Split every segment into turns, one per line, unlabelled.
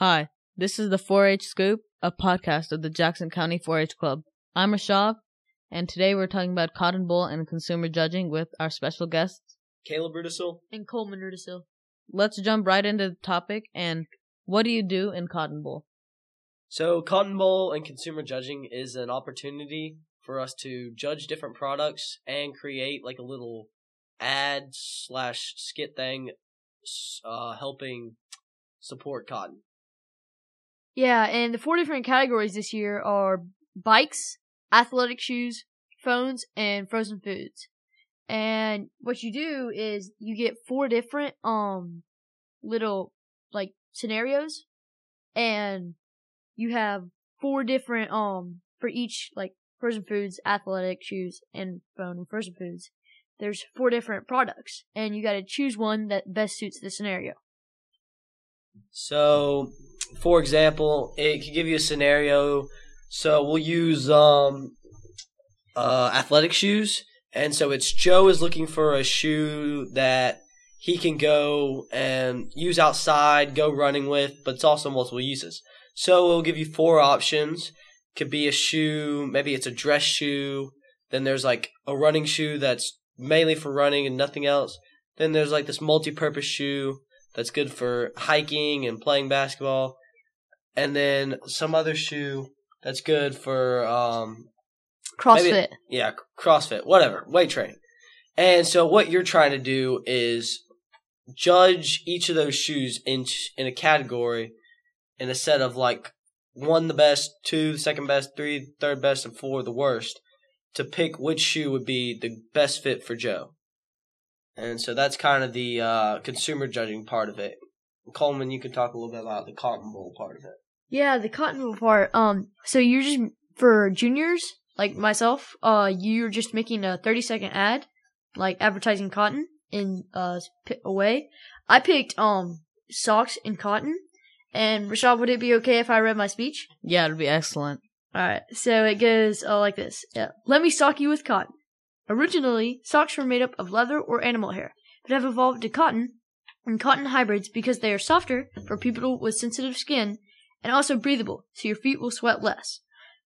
Hi, this is the 4 H Scoop, a podcast of the Jackson County 4 H Club. I'm Rishav, and today we're talking about cotton boll and consumer judging with our special guests.
Caleb Rudisil.
and Coleman Rudisil.
Let's jump right into the topic and what do you do in cotton boll?
So, Cotton Boll and consumer judging is an opportunity for us to judge different products and create like a little ad slash skit thing, uh, helping support cotton.
Yeah, and the four different categories this year are bikes, athletic shoes, phones, and frozen foods. And what you do is you get four different um little like scenarios and you have four different um for each like frozen foods, athletic shoes, and phone and frozen foods. There's four different products and you got to choose one that best suits the scenario.
So, for example, it could give you a scenario. So we'll use um, uh, athletic shoes, and so it's Joe is looking for a shoe that he can go and use outside, go running with, but it's also multiple uses. So we'll give you four options. Could be a shoe, maybe it's a dress shoe. Then there's like a running shoe that's mainly for running and nothing else. Then there's like this multi-purpose shoe that's good for hiking and playing basketball. And then some other shoe that's good for um
CrossFit.
Maybe- yeah, CrossFit, whatever, weight training. And so what you're trying to do is judge each of those shoes in in a category in a set of like one the best, two the second best, three third best, and four the worst to pick which shoe would be the best fit for Joe. And so that's kind of the uh, consumer judging part of it. Coleman, you can talk a little bit about the cotton boll part of it.
Yeah, the cotton wool part. Um, so you're just for juniors like myself. Uh, you're just making a 30 second ad, like advertising cotton in uh p- a way. I picked um socks and cotton. And Rashad, would it be okay if I read my speech?
Yeah, it'd be excellent.
All right, so it goes uh, like this. Yeah. Let me sock you with cotton. Originally, socks were made up of leather or animal hair, but have evolved to cotton and cotton hybrids because they are softer for people with sensitive skin and also breathable, so your feet will sweat less.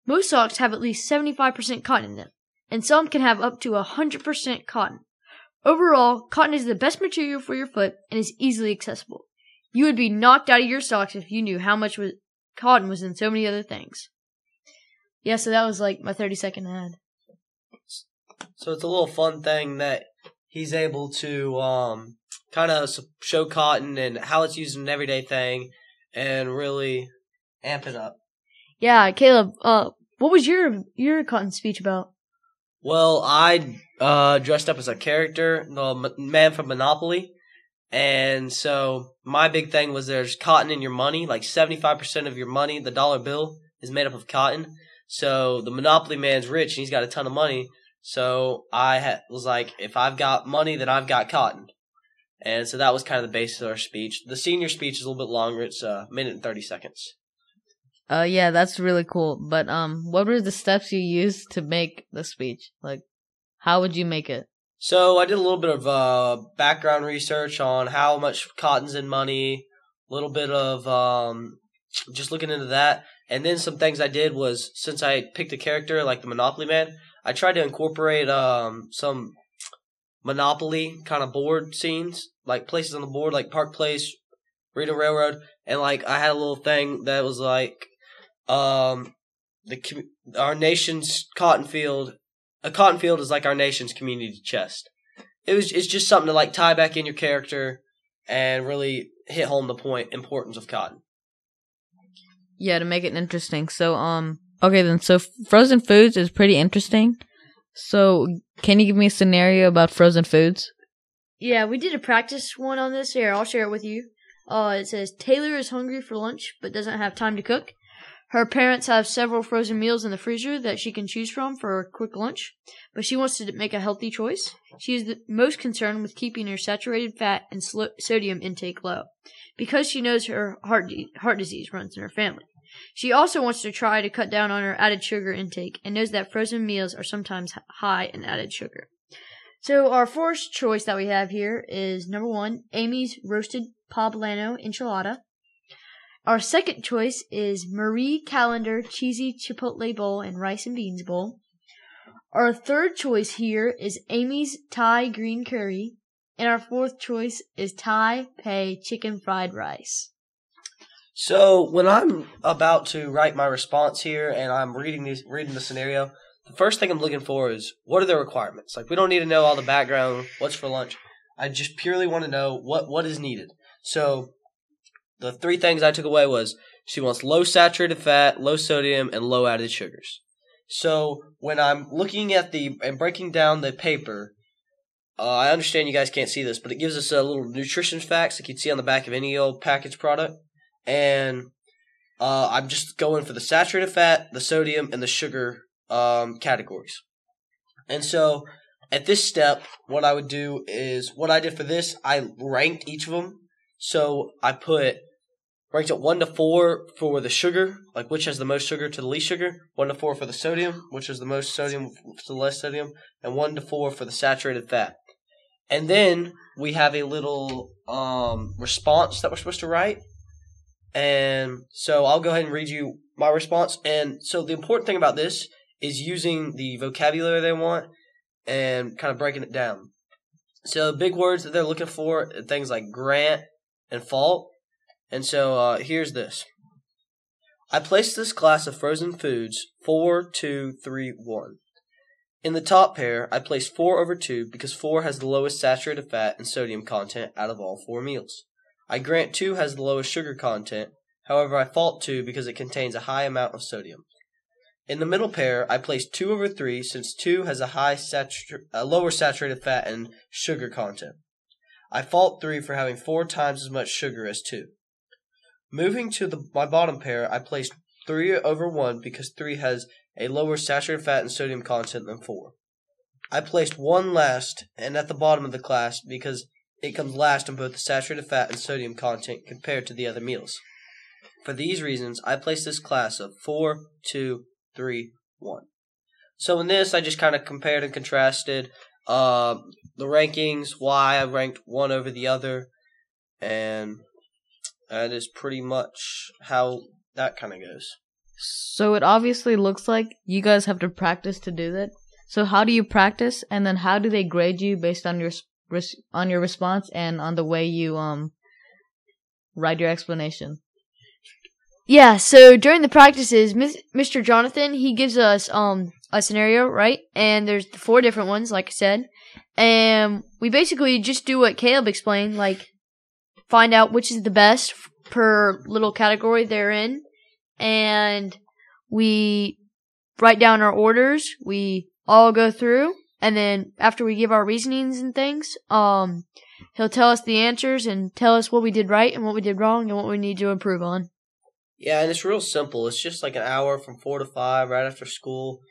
Most socks have at least 75% cotton in them, and some can have up to 100% cotton. Overall, cotton is the best material for your foot and is easily accessible. You would be knocked out of your socks if you knew how much was, cotton was in so many other things. Yeah, so that was like my 30 second ad.
So it's a little fun thing that he's able to um, kind of show cotton and how it's used in an everyday thing, and really amp it up.
Yeah, Caleb, uh, what was your, your cotton speech about?
Well, I uh, dressed up as a character, the man from Monopoly, and so my big thing was there's cotton in your money. Like seventy five percent of your money, the dollar bill, is made up of cotton. So the Monopoly man's rich and he's got a ton of money. So I ha- was like, if I've got money, then I've got cotton. And so that was kind of the basis of our speech. The senior speech is a little bit longer. It's a minute and 30 seconds.
Uh, yeah, that's really cool. But, um, what were the steps you used to make the speech? Like, how would you make it?
So I did a little bit of uh, background research on how much cotton's in money, a little bit of um, just looking into that. And then some things I did was since I picked a character like the Monopoly Man, I tried to incorporate um, some Monopoly kind of board scenes, like places on the board, like Park Place, Reno Railroad, and like I had a little thing that was like um, the our nation's cotton field. A cotton field is like our nation's community chest. It was it's just something to like tie back in your character and really hit home the point importance of cotton.
Yeah, to make it interesting. So, um, okay then, so frozen foods is pretty interesting. So, can you give me a scenario about frozen foods?
Yeah, we did a practice one on this here. I'll share it with you. Uh, it says Taylor is hungry for lunch but doesn't have time to cook. Her parents have several frozen meals in the freezer that she can choose from for a quick lunch, but she wants to make a healthy choice. She is most concerned with keeping her saturated fat and sodium intake low because she knows her heart di- heart disease runs in her family. She also wants to try to cut down on her added sugar intake and knows that frozen meals are sometimes high in added sugar. So our first choice that we have here is number one, Amy's roasted poblano enchilada. Our second choice is Marie Callender Cheesy Chipotle Bowl and Rice and Beans Bowl. Our third choice here is Amy's Thai Green Curry. And our fourth choice is Tai Pei Chicken Fried Rice.
So when I'm about to write my response here and I'm reading these reading the scenario, the first thing I'm looking for is what are the requirements? Like we don't need to know all the background, what's for lunch. I just purely want to know what what is needed. So the three things I took away was she wants low saturated fat, low sodium, and low added sugars. So when I'm looking at the and breaking down the paper, uh, I understand you guys can't see this, but it gives us a little nutrition facts like you'd see on the back of any old packaged product. And uh, I'm just going for the saturated fat, the sodium, and the sugar um, categories. And so at this step, what I would do is what I did for this, I ranked each of them. So I put ranked it one to four for the sugar, like which has the most sugar to the least sugar. One to four for the sodium, which is the most sodium to the less sodium, and one to four for the saturated fat. And then we have a little um, response that we're supposed to write. And so I'll go ahead and read you my response. And so the important thing about this is using the vocabulary they want and kind of breaking it down. So big words that they're looking for, things like grant and fault. And so uh, here's this. I placed this class of frozen foods four, two, three, one. In the top pair, I placed 4 over 2 because 4 has the lowest saturated fat and sodium content out of all four meals. I grant 2 has the lowest sugar content, however, I fault 2 because it contains a high amount of sodium. In the middle pair, I place 2 over 3 since 2 has a, high satur- a lower saturated fat and sugar content. I fault 3 for having 4 times as much sugar as 2. Moving to the, my bottom pair, I placed 3 over 1 because 3 has a lower saturated fat and sodium content than 4. I placed 1 last and at the bottom of the class because it comes last in both the saturated fat and sodium content compared to the other meals. For these reasons, I place this class of 4, 2, 3, 1. So in this, I just kind of compared and contrasted uh, the rankings, why I ranked one over the other, and that is pretty much how that kind of goes.
So it obviously looks like you guys have to practice to do that. So how do you practice, and then how do they grade you based on your on your response and on the way you um write your explanation?
Yeah, so during the practices, Mr. Jonathan, he gives us um a scenario, right? And there's four different ones, like I said. And we basically just do what Caleb explained, like find out which is the best per little category they're in. And we write down our orders. We all go through. And then after we give our reasonings and things, um, he'll tell us the answers and tell us what we did right and what we did wrong and what we need to improve on.
Yeah, and it's real simple. It's just like an hour from four to five right after school.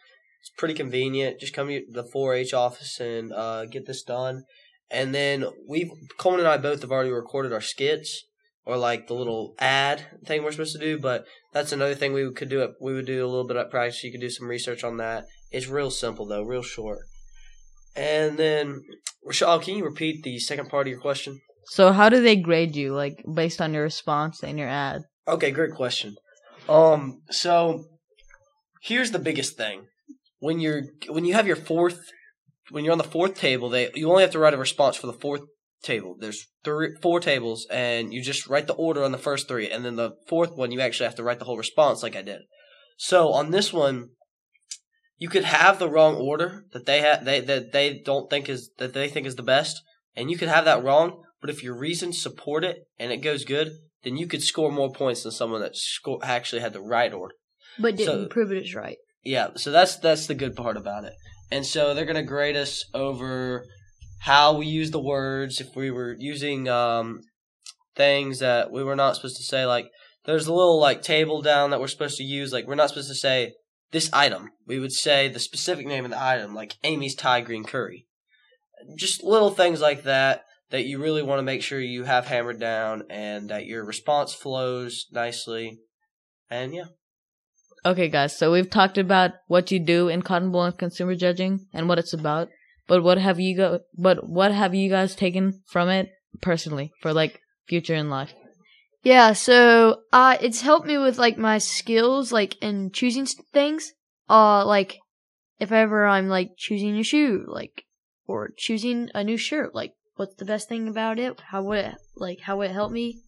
It's pretty convenient. Just come to the 4-H office and uh, get this done. And then we've Coleman and I both have already recorded our skits or like the little ad thing we're supposed to do. But that's another thing we could do. We would do a little bit of practice. You could do some research on that. It's real simple though, real short. And then, Rashad, can you repeat the second part of your question?
So how do they grade you, like based on your response and your ad?
Okay, great question. Um, so here's the biggest thing: when you're when you have your fourth, when you're on the fourth table, they you only have to write a response for the fourth table. There's three, four tables, and you just write the order on the first three, and then the fourth one you actually have to write the whole response, like I did. So on this one, you could have the wrong order that they have they that they don't think is that they think is the best, and you could have that wrong. But if your reasons support it and it goes good, then you could score more points than someone that sco- actually had the right order.
But didn't so, prove it is right.
Yeah, so that's that's the good part about it. And so they're gonna grade us over how we use the words. If we were using um, things that we were not supposed to say, like there's a little like table down that we're supposed to use. Like we're not supposed to say this item. We would say the specific name of the item, like Amy's Thai green curry. Just little things like that that you really want to make sure you have hammered down and that your response flows nicely. And yeah.
Okay, guys, so we've talked about what you do in Cotton Boll and consumer judging and what it's about. But what have you go? But what have you guys taken from it personally for like future in life?
Yeah, so uh it's helped me with like my skills like in choosing things. Uh like if ever I'm like choosing a shoe, like or choosing a new shirt, like what's the best thing about it? How would it like how would it help me?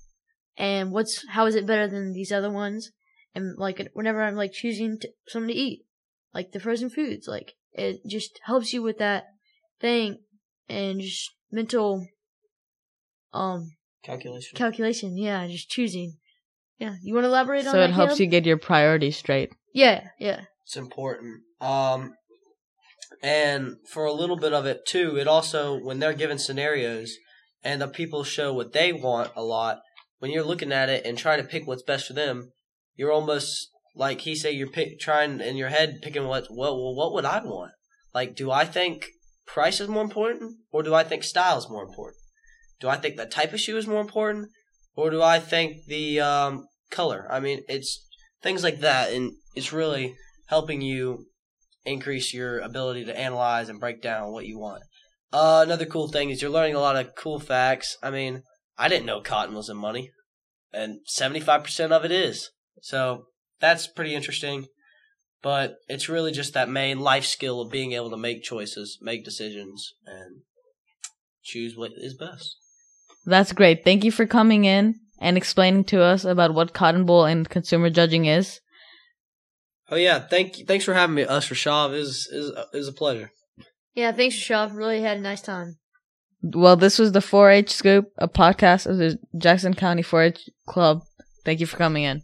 And what's how is it better than these other ones? And like whenever I'm like choosing t- something to eat, like the frozen foods, like it just helps you with that thing and just mental um
Calculation.
calculation. Yeah, just choosing. Yeah, you want to elaborate on
So
that?
it helps
Caleb?
you get your priorities straight.
Yeah, yeah,
It's important. Um, and for a little bit of it too, it also when they're given scenarios and the people show what they want a lot. When you're looking at it and trying to pick what's best for them, you're almost like he say you're pick, trying in your head picking what what well, what would I want? Like, do I think price is more important, or do I think style is more important? Do I think the type of shoe is more important, or do I think the um, color? I mean, it's things like that, and it's really helping you increase your ability to analyze and break down what you want. Uh, another cool thing is you're learning a lot of cool facts. I mean, I didn't know cotton was in money, and 75% of it is. So that's pretty interesting. But it's really just that main life skill of being able to make choices, make decisions, and choose what is best.
That's great. Thank you for coming in and explaining to us about what Cotton Boll and consumer judging is.
Oh yeah, thank you. Thanks for having me, us Rishav. Is is is a pleasure.
yeah. Thanks, Rashad. Really had a nice time.
Well, this was the 4-H Scoop, a podcast of the Jackson County 4-H Club. Thank you for coming in.